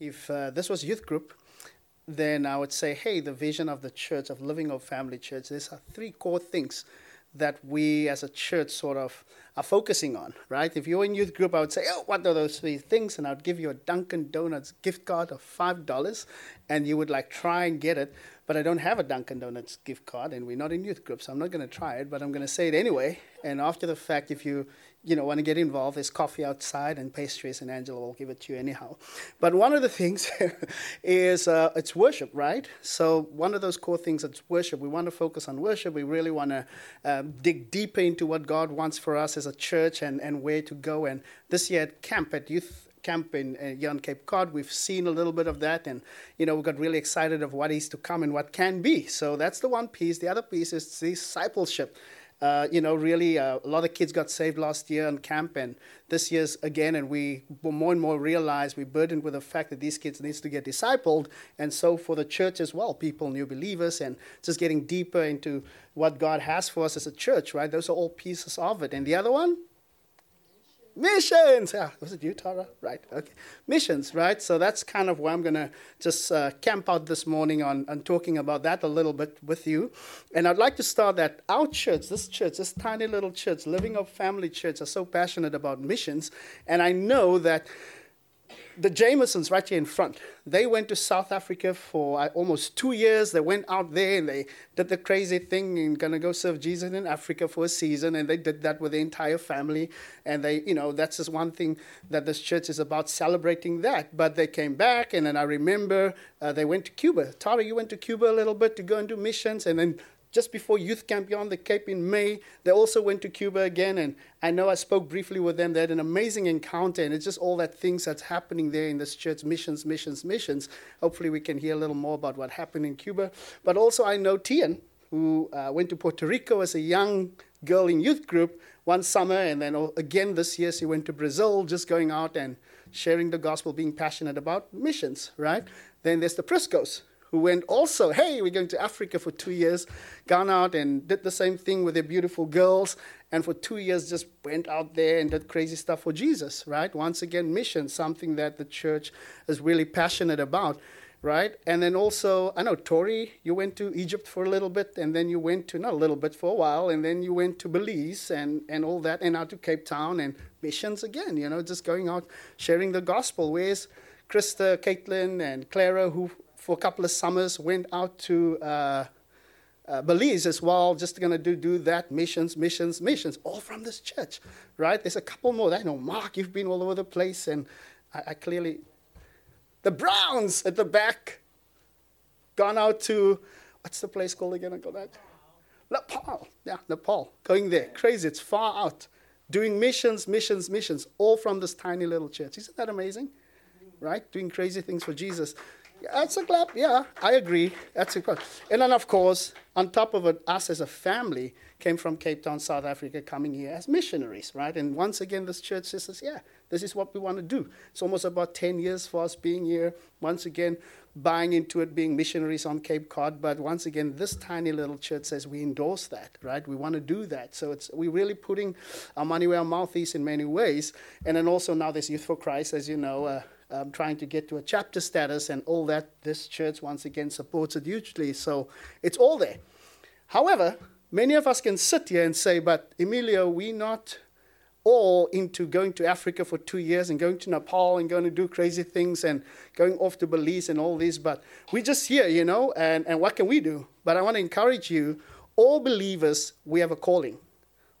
if uh, this was youth group, then I would say, hey, the vision of the church, of Living Hope Family Church, these are three core things that we as a church sort of are focusing on, right? If you're in youth group, I would say, oh, what are those three things? And I'd give you a Dunkin' Donuts gift card of $5, and you would like try and get it. But I don't have a Dunkin' Donuts gift card, and we're not in youth group, so I'm not going to try it, but I'm going to say it anyway. And after the fact, if you you know, want to get involved, there's coffee outside and pastries, and Angela will give it to you anyhow. But one of the things is uh, it's worship, right? So one of those core things is worship. We want to focus on worship. We really want to um, dig deeper into what God wants for us as a church and, and where to go. And this year at camp, at youth camp in uh, here on Cape Cod, we've seen a little bit of that, and you know we got really excited of what is to come and what can be. So that's the one piece. The other piece is discipleship uh, you know, really uh, a lot of kids got saved last year on camp, and this year's again, and we more and more realize we're burdened with the fact that these kids needs to get discipled, and so for the church as well, people, new believers, and just getting deeper into what God has for us as a church, right? Those are all pieces of it. And the other one, Missions. Yeah, was it you, Tara? Right. Okay. Missions, right? So that's kind of where I'm going to just uh, camp out this morning on, on talking about that a little bit with you. And I'd like to start that our church, this church, this tiny little church, Living Hope Family Church, are so passionate about missions. And I know that the Jamesons right here in front, they went to South Africa for uh, almost two years. They went out there and they did the crazy thing and gonna go serve Jesus in Africa for a season. And they did that with the entire family. And they, you know, that's just one thing that this church is about celebrating that. But they came back, and then I remember uh, they went to Cuba. Tara, you went to Cuba a little bit to go and do missions, and then just before Youth Camp Beyond the Cape in May. They also went to Cuba again, and I know I spoke briefly with them. They had an amazing encounter, and it's just all that things that's happening there in this church missions, missions, missions. Hopefully, we can hear a little more about what happened in Cuba. But also, I know Tian, who uh, went to Puerto Rico as a young girl in youth group one summer, and then again this year she went to Brazil, just going out and sharing the gospel, being passionate about missions, right? Then there's the Priscos, who went also, hey, we're going to Africa for two years, gone out and did the same thing with their beautiful girls, and for two years just went out there and did crazy stuff for Jesus, right? Once again, mission, something that the church is really passionate about, right? And then also, I know, Tori, you went to Egypt for a little bit, and then you went to, not a little bit, for a while, and then you went to Belize and, and all that, and out to Cape Town, and missions again, you know, just going out sharing the gospel. Where's Krista, Caitlin, and Clara, who for a couple of summers, went out to uh, uh, Belize as well, just going to do, do that, missions, missions, missions, all from this church, right? There's a couple more. I know, Mark, you've been all over the place, and I, I clearly, the Browns at the back, gone out to, what's the place called again, Uncle Dad? Nepal. Yeah, Nepal. Going there. Crazy. It's far out. Doing missions, missions, missions, all from this tiny little church. Isn't that amazing? Right? Doing crazy things for Jesus. That's a clap. Yeah, I agree. That's a clap. And then, of course, on top of it, us as a family came from Cape Town, South Africa, coming here as missionaries, right? And once again, this church says, yeah, this is what we want to do. It's almost about 10 years for us being here. Once again, buying into it, being missionaries on Cape Cod. But once again, this tiny little church says we endorse that, right? We want to do that. So it's we're really putting our money where our mouth is in many ways. And then also now there's Youth for Christ, as you know. Uh, um, trying to get to a chapter status and all that. This church, once again, supports it hugely. So it's all there. However, many of us can sit here and say, but Emelio, we're not all into going to Africa for two years and going to Nepal and going to do crazy things and going off to Belize and all this, but we're just here, you know, and, and what can we do? But I want to encourage you, all believers, we have a calling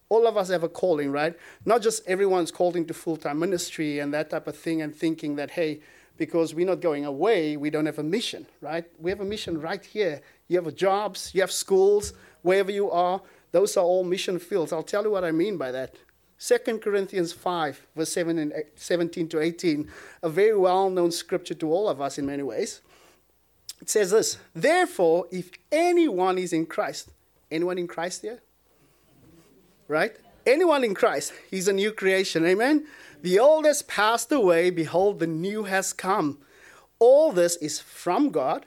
all of us have a calling, right? Not just everyone's called into full time ministry and that type of thing, and thinking that, hey, because we're not going away, we don't have a mission, right? We have a mission right here. You have jobs, you have schools, wherever you are. Those are all mission fields. I'll tell you what I mean by that. 2 Corinthians 5, verse 7 and 17 to 18, a very well known scripture to all of us in many ways. It says this Therefore, if anyone is in Christ, anyone in Christ here? Right? Anyone in Christ, he's a new creation. Amen? The old has passed away. Behold, the new has come. All this is from God,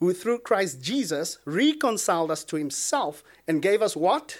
who through Christ Jesus reconciled us to himself and gave us what?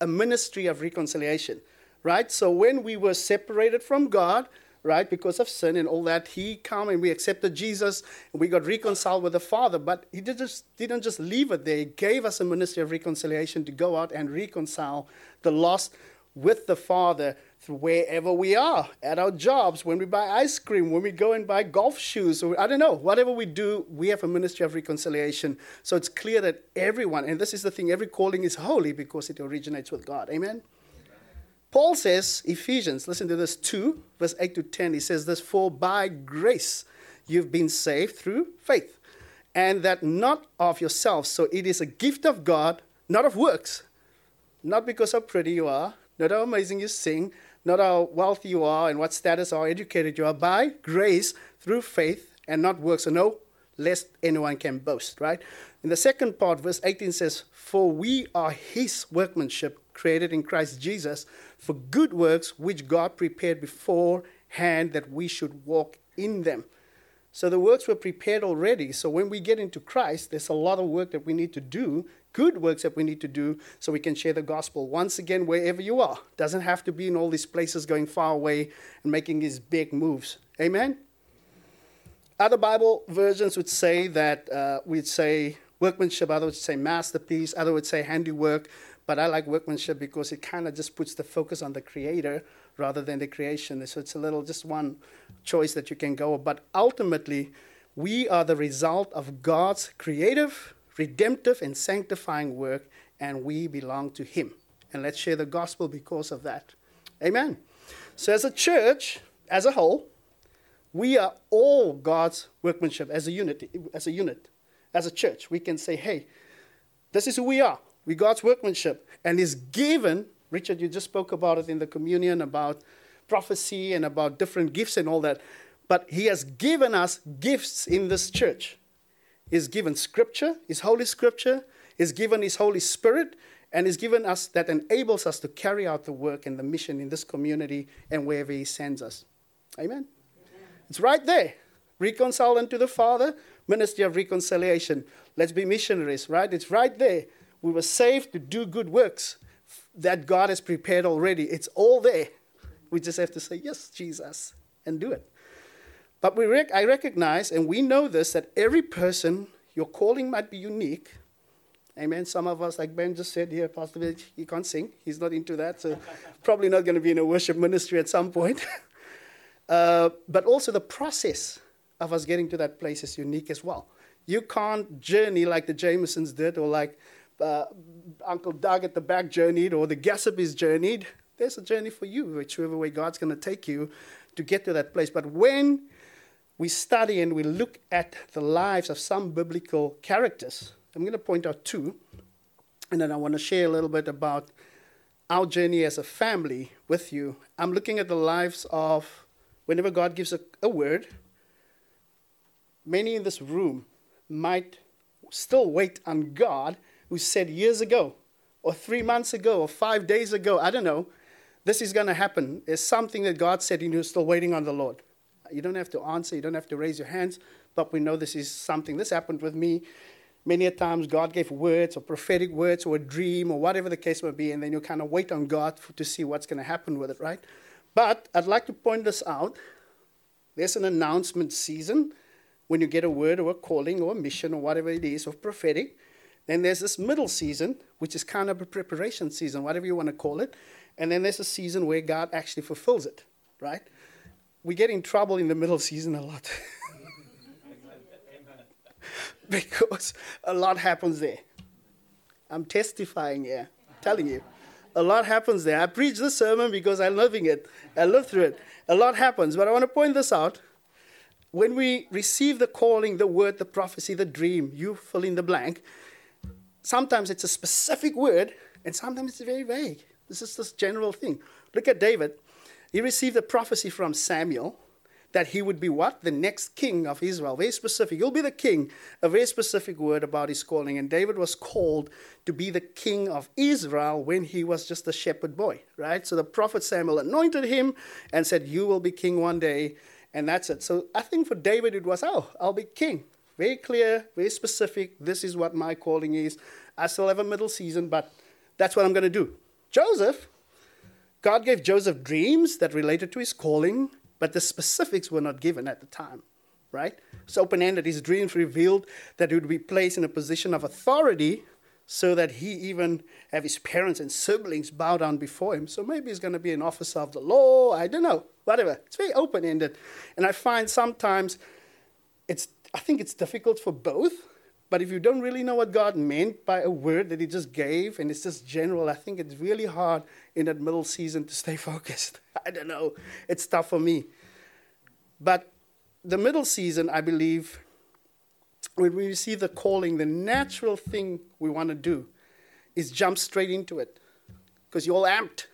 A ministry of reconciliation, right? So when we were separated from God, right? Because of sin and all that, he came and we accepted Jesus and we got reconciled with the Father. But he did just, didn't just leave it there. He gave us a ministry of reconciliation to go out and reconcile the lost with the Father wherever we are, at our jobs, when we buy ice cream, when we go and buy golf shoes, or I don't know, whatever we do, we have a ministry of reconciliation. So it's clear that everyone, and this is the thing, every calling is holy because it originates with God. Amen? Paul says, Ephesians, listen to this 2, verse 8 to 10. He says this, For by grace you've been saved through faith, and that not of yourselves. So it is a gift of God, not of works. Not because how pretty you are, not how amazing you sing, not how wealthy you are and what status or educated you are, by grace through faith and not works. So no, lest anyone can boast, right? In the second part, verse 18 says, For we are his workmanship, created in Christ Jesus for good works which God prepared beforehand that we should walk in them. So the works were prepared already. So when we get into Christ, there's a lot of work that we need to do, good works that we need to do, so we can share the gospel. Once again, wherever you are, doesn't have to be in all these places going far away and making these big moves. Amen. Other Bible versions would say that uh, we'd say workmanship, others would say masterpiece, others would say handiwork. But I like workmanship because it kind of just puts the focus on the creator rather than the creation. So it's a little just one choice that you can go. But ultimately, we are the result of God's creative, redemptive, and sanctifying work, and we belong to Him. And let's share the gospel because of that. Amen. So, as a church, as a whole, we are all God's workmanship as a unit. As a unit, as a church, we can say, "Hey, this is who we are. We God's workmanship, and is given. Richard, you just spoke about it in the communion about prophecy and about different gifts and all that. But He has given us gifts in this church. He's given Scripture, His Holy Scripture. He's given His Holy Spirit, and He's given us that enables us to carry out the work and the mission in this community and wherever He sends us. Amen. Amen. It's right there. Reconcile unto the Father, ministry of reconciliation. Let's be missionaries, right? It's right there. We were saved to do good works that God has prepared already. It's all there. We just have to say, Yes, Jesus, and do it. But we rec- I recognize, and we know this, that every person, your calling might be unique. Amen. Some of us, like Ben just said here, Pastor Bill, he can't sing. He's not into that, so probably not going to be in a worship ministry at some point. uh, but also the process of us getting to that place is unique as well. You can't journey like the Jamesons did or like uh, Uncle Doug at the back journeyed or the Gassibes journeyed. There's a journey for you, whichever way God's going to take you to get to that place. But when we study and we look at the lives of some biblical characters, I'm going to point out two, and then I want to share a little bit about our journey as a family with you. I'm looking at the lives of whenever God gives a, a word, many in this room might still wait on God who said years ago, or three months ago, or five days ago, I don't know, this is going to happen. It's something that God said, and you're still waiting on the Lord. You don't have to answer, you don't have to raise your hands, but we know this is something. This happened with me. Many a times, God gave words or prophetic words or a dream or whatever the case may be, and then you kind of wait on God for, to see what's going to happen with it, right? But I'd like to point this out. There's an announcement season when you get a word or a calling or a mission or whatever it is, of prophetic. Then there's this middle season, which is kind of a preparation season, whatever you want to call it. And then there's a season where God actually fulfills it, right? We get in trouble in the middle season a lot. because a lot happens there. I'm testifying here, telling you. A lot happens there. I preach this sermon because I'm loving it. I live through it. A lot happens. But I want to point this out. When we receive the calling, the word, the prophecy, the dream, you fill in the blank, sometimes it's a specific word, and sometimes it's very vague. This is this general thing. Look at David. He received a prophecy from Samuel that he would be what? The next king of Israel. Very specific. He'll be the king. A very specific word about his calling. And David was called to be the king of Israel when he was just a shepherd boy, right? So the prophet Samuel anointed him and said, You will be king one day. And that's it. So I think for David, it was, Oh, I'll be king. Very clear, very specific. This is what my calling is. I still have a middle season, but that's what I'm going to do. Joseph, God gave Joseph dreams that related to his calling, but the specifics were not given at the time, right? It's open ended. His dreams revealed that he would be placed in a position of authority so that he even have his parents and siblings bow down before him. So maybe he's going to be an officer of the law. I don't know. Whatever. It's very open ended. And I find sometimes it's, I think it's difficult for both. But if you don't really know what God meant by a word that He just gave and it's just general, I think it's really hard in that middle season to stay focused. I don't know. It's tough for me. But the middle season, I believe, when we receive the calling, the natural thing we want to do is jump straight into it because you're all amped.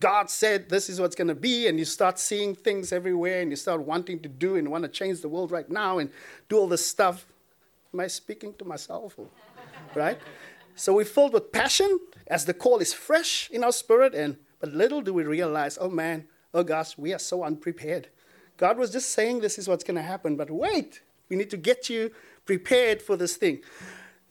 God said this is what's going to be, and you start seeing things everywhere, and you start wanting to do and want to change the world right now and do all this stuff. Am I speaking to myself? Right? So we're filled with passion as the call is fresh in our spirit, and but little do we realize, oh man, oh gosh, we are so unprepared. God was just saying this is what's going to happen, but wait, we need to get you prepared for this thing.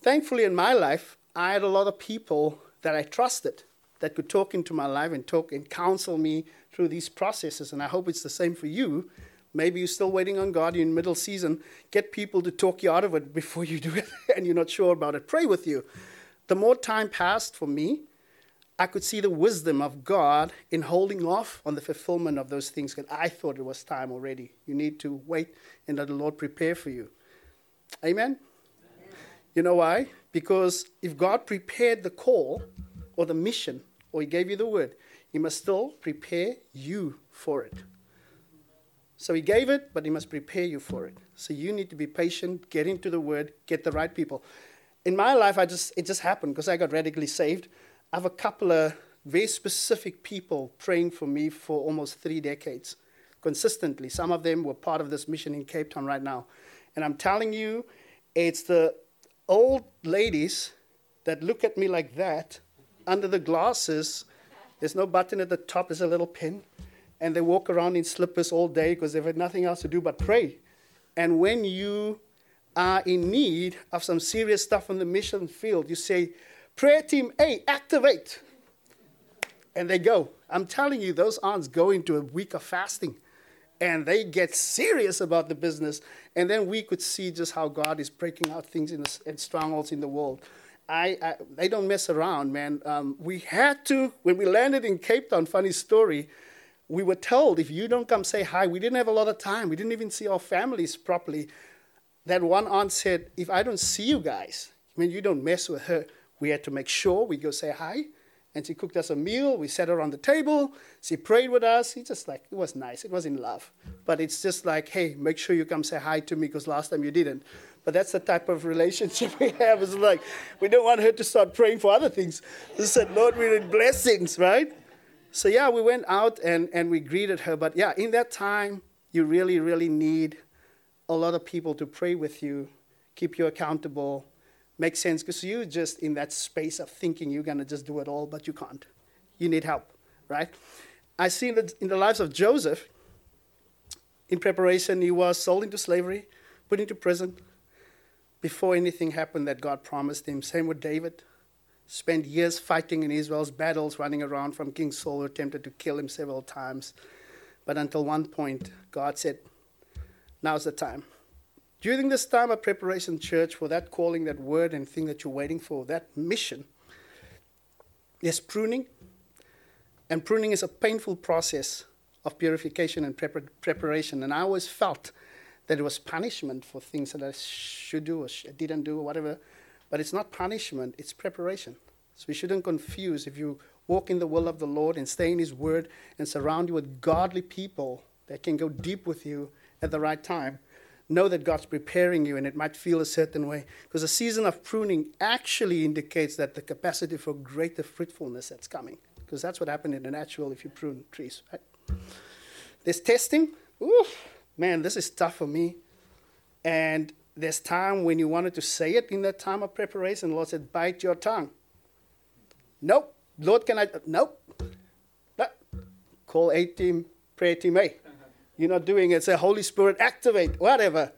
Thankfully, in my life, I had a lot of people that I trusted that could talk into my life and talk and counsel me through these processes. And I hope it's the same for you. Maybe you're still waiting on God, you're in middle season. Get people to talk you out of it before you do it and you're not sure about it. Pray with you. The more time passed for me, I could see the wisdom of God in holding off on the fulfillment of those things that I thought it was time already. You need to wait and let the Lord prepare for you. Amen? Amen? You know why? Because if God prepared the call or the mission, or He gave you the word, He must still prepare you for it. So He gave it, but He must prepare you for it. So you need to be patient, get into the word, get the right people. In my life, I just it just happened because I got radically saved. I have a couple of very specific people praying for me for almost three decades consistently. Some of them were part of this mission in Cape Town right now. And I'm telling you, it's the old ladies that look at me like that under the glasses. There's no button at the top, there's a little pin. And they walk around in slippers all day because they've had nothing else to do but pray. And when you are in need of some serious stuff on the mission field, you say, Prayer team A, activate. And they go. I'm telling you, those aunts go into a week of fasting and they get serious about the business. And then we could see just how God is breaking out things in, the, in strongholds in the world. I, I, they don't mess around, man. Um, we had to, when we landed in Cape Town, funny story, we were told if you don't come say hi, we didn't have a lot of time. We didn't even see our families properly. That one aunt said, if I don't see you guys, I mean, you don't mess with her. We had to make sure we go say hi and she cooked us a meal. We sat around the table. She prayed with us. It's just like, it was nice. It was in love. But it's just like, hey, make sure you come say hi to me because last time you didn't. But that's the type of relationship we have. It's like, we don't want her to start praying for other things. We said, Lord, we need blessings, right? So, yeah, we went out and, and we greeted her. But, yeah, in that time, you really, really need a lot of people to pray with you, keep you accountable, makes sense because you're just in that space of thinking you're going to just do it all, but you can't. You need help, right? I see that in the lives of Joseph, in preparation, he was sold into slavery, put into prison before anything happened that God promised him. Same with David. Spent years fighting in Israel's battles, running around from King Saul, who attempted to kill him several times. But until one point, God said, Now's the time. During this time of preparation, church, for that calling, that word, and thing that you're waiting for, that mission, there's pruning. And pruning is a painful process of purification and prepar- preparation. And I always felt that it was punishment for things that I should do or sh- didn't do or whatever. But it's not punishment, it's preparation. So we shouldn't confuse if you walk in the will of the Lord and stay in His Word and surround you with godly people that can go deep with you at the right time know that God's preparing you and it might feel a certain way. Because a season of pruning actually indicates that the capacity for greater fruitfulness that's coming. Because that's what happened in the natural if you prune trees, right? There's testing. Ooh, man, this is tough for me. And there's time when you wanted to say it in that time of preparation. The Lord said, bite your tongue. Nope. Lord, can I? Nope. Call A team, prayer team A. You're not doing it. Say, Holy Spirit, activate, whatever.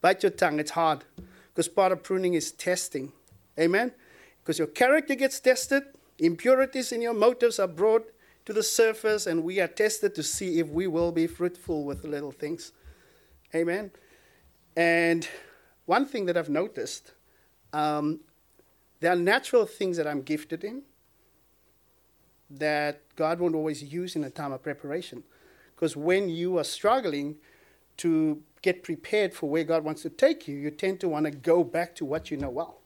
Bite your tongue. It's hard. Because part of pruning is testing. Amen? Because your character gets tested, impurities in your motives are brought to the surface and we are tested to see if we will be fruitful with little things. Amen. And one thing that I've noticed um, there are natural things that I'm gifted in that God won't always use in a time of preparation. Because when you are struggling to get prepared for where God wants to take you, you tend to want to go back to what you know well.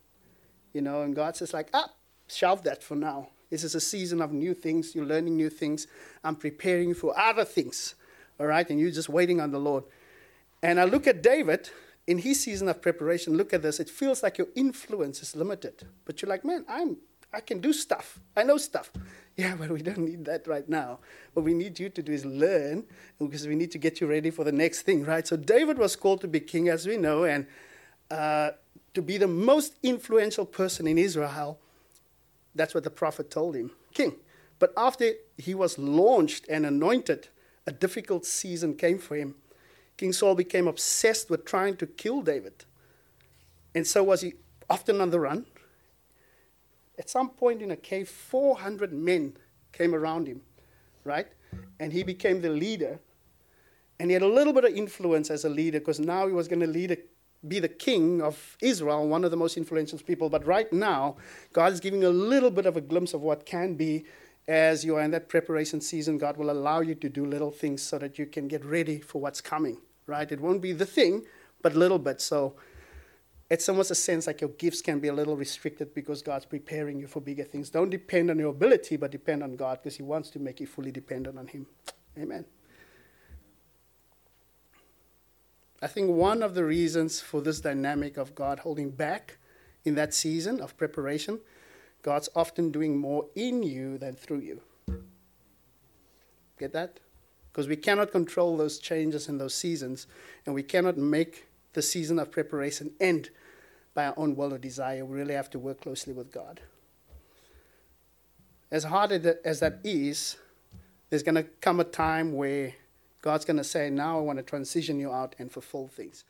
You know, and God says, like, ah, shelve that for now. This is a season of new things. You're learning new things. I'm preparing you for other things. All right? And you're just waiting on the Lord. And I look at David in his season of preparation. Look at this. It feels like your influence is limited. But you're like, man, I'm I can do stuff. I know stuff. Yeah, but we don't need that right now. What we need you to do is learn because we need to get you ready for the next thing, right? So David was called to be king, as we know, and uh, to be the most influential person in Israel. That's what the prophet told him, king. But after he was launched and anointed, a difficult season came for him. King Saul became obsessed with trying to kill David. And so was he often on the run, at some point in a cave, 400 men came around him, right? And he became the leader. And he had a little bit of influence as a leader because now he was going to lead a, be the king of Israel, one of the most influential people. But right now, God is giving a little bit of a glimpse of what can be as you are in that preparation season. God will allow you to do little things so that you can get ready for what's coming, right? It won't be the thing, but little bit. So it's almost a sense like your gifts can be a little restricted because God's preparing you for bigger things. Don't depend on your ability, but depend on God because He wants to make you fully dependent on Him. Amen. I think one of the reasons for this dynamic of God holding back in that season of preparation, God's often doing more in you than through you. Get that? Because we cannot control those changes in those seasons, and we cannot make the season of preparation end by our own will or desire. We really have to work closely with God. As hard as that is, there's going to come a time where God's going to say, Now I want to transition you out and fulfill things.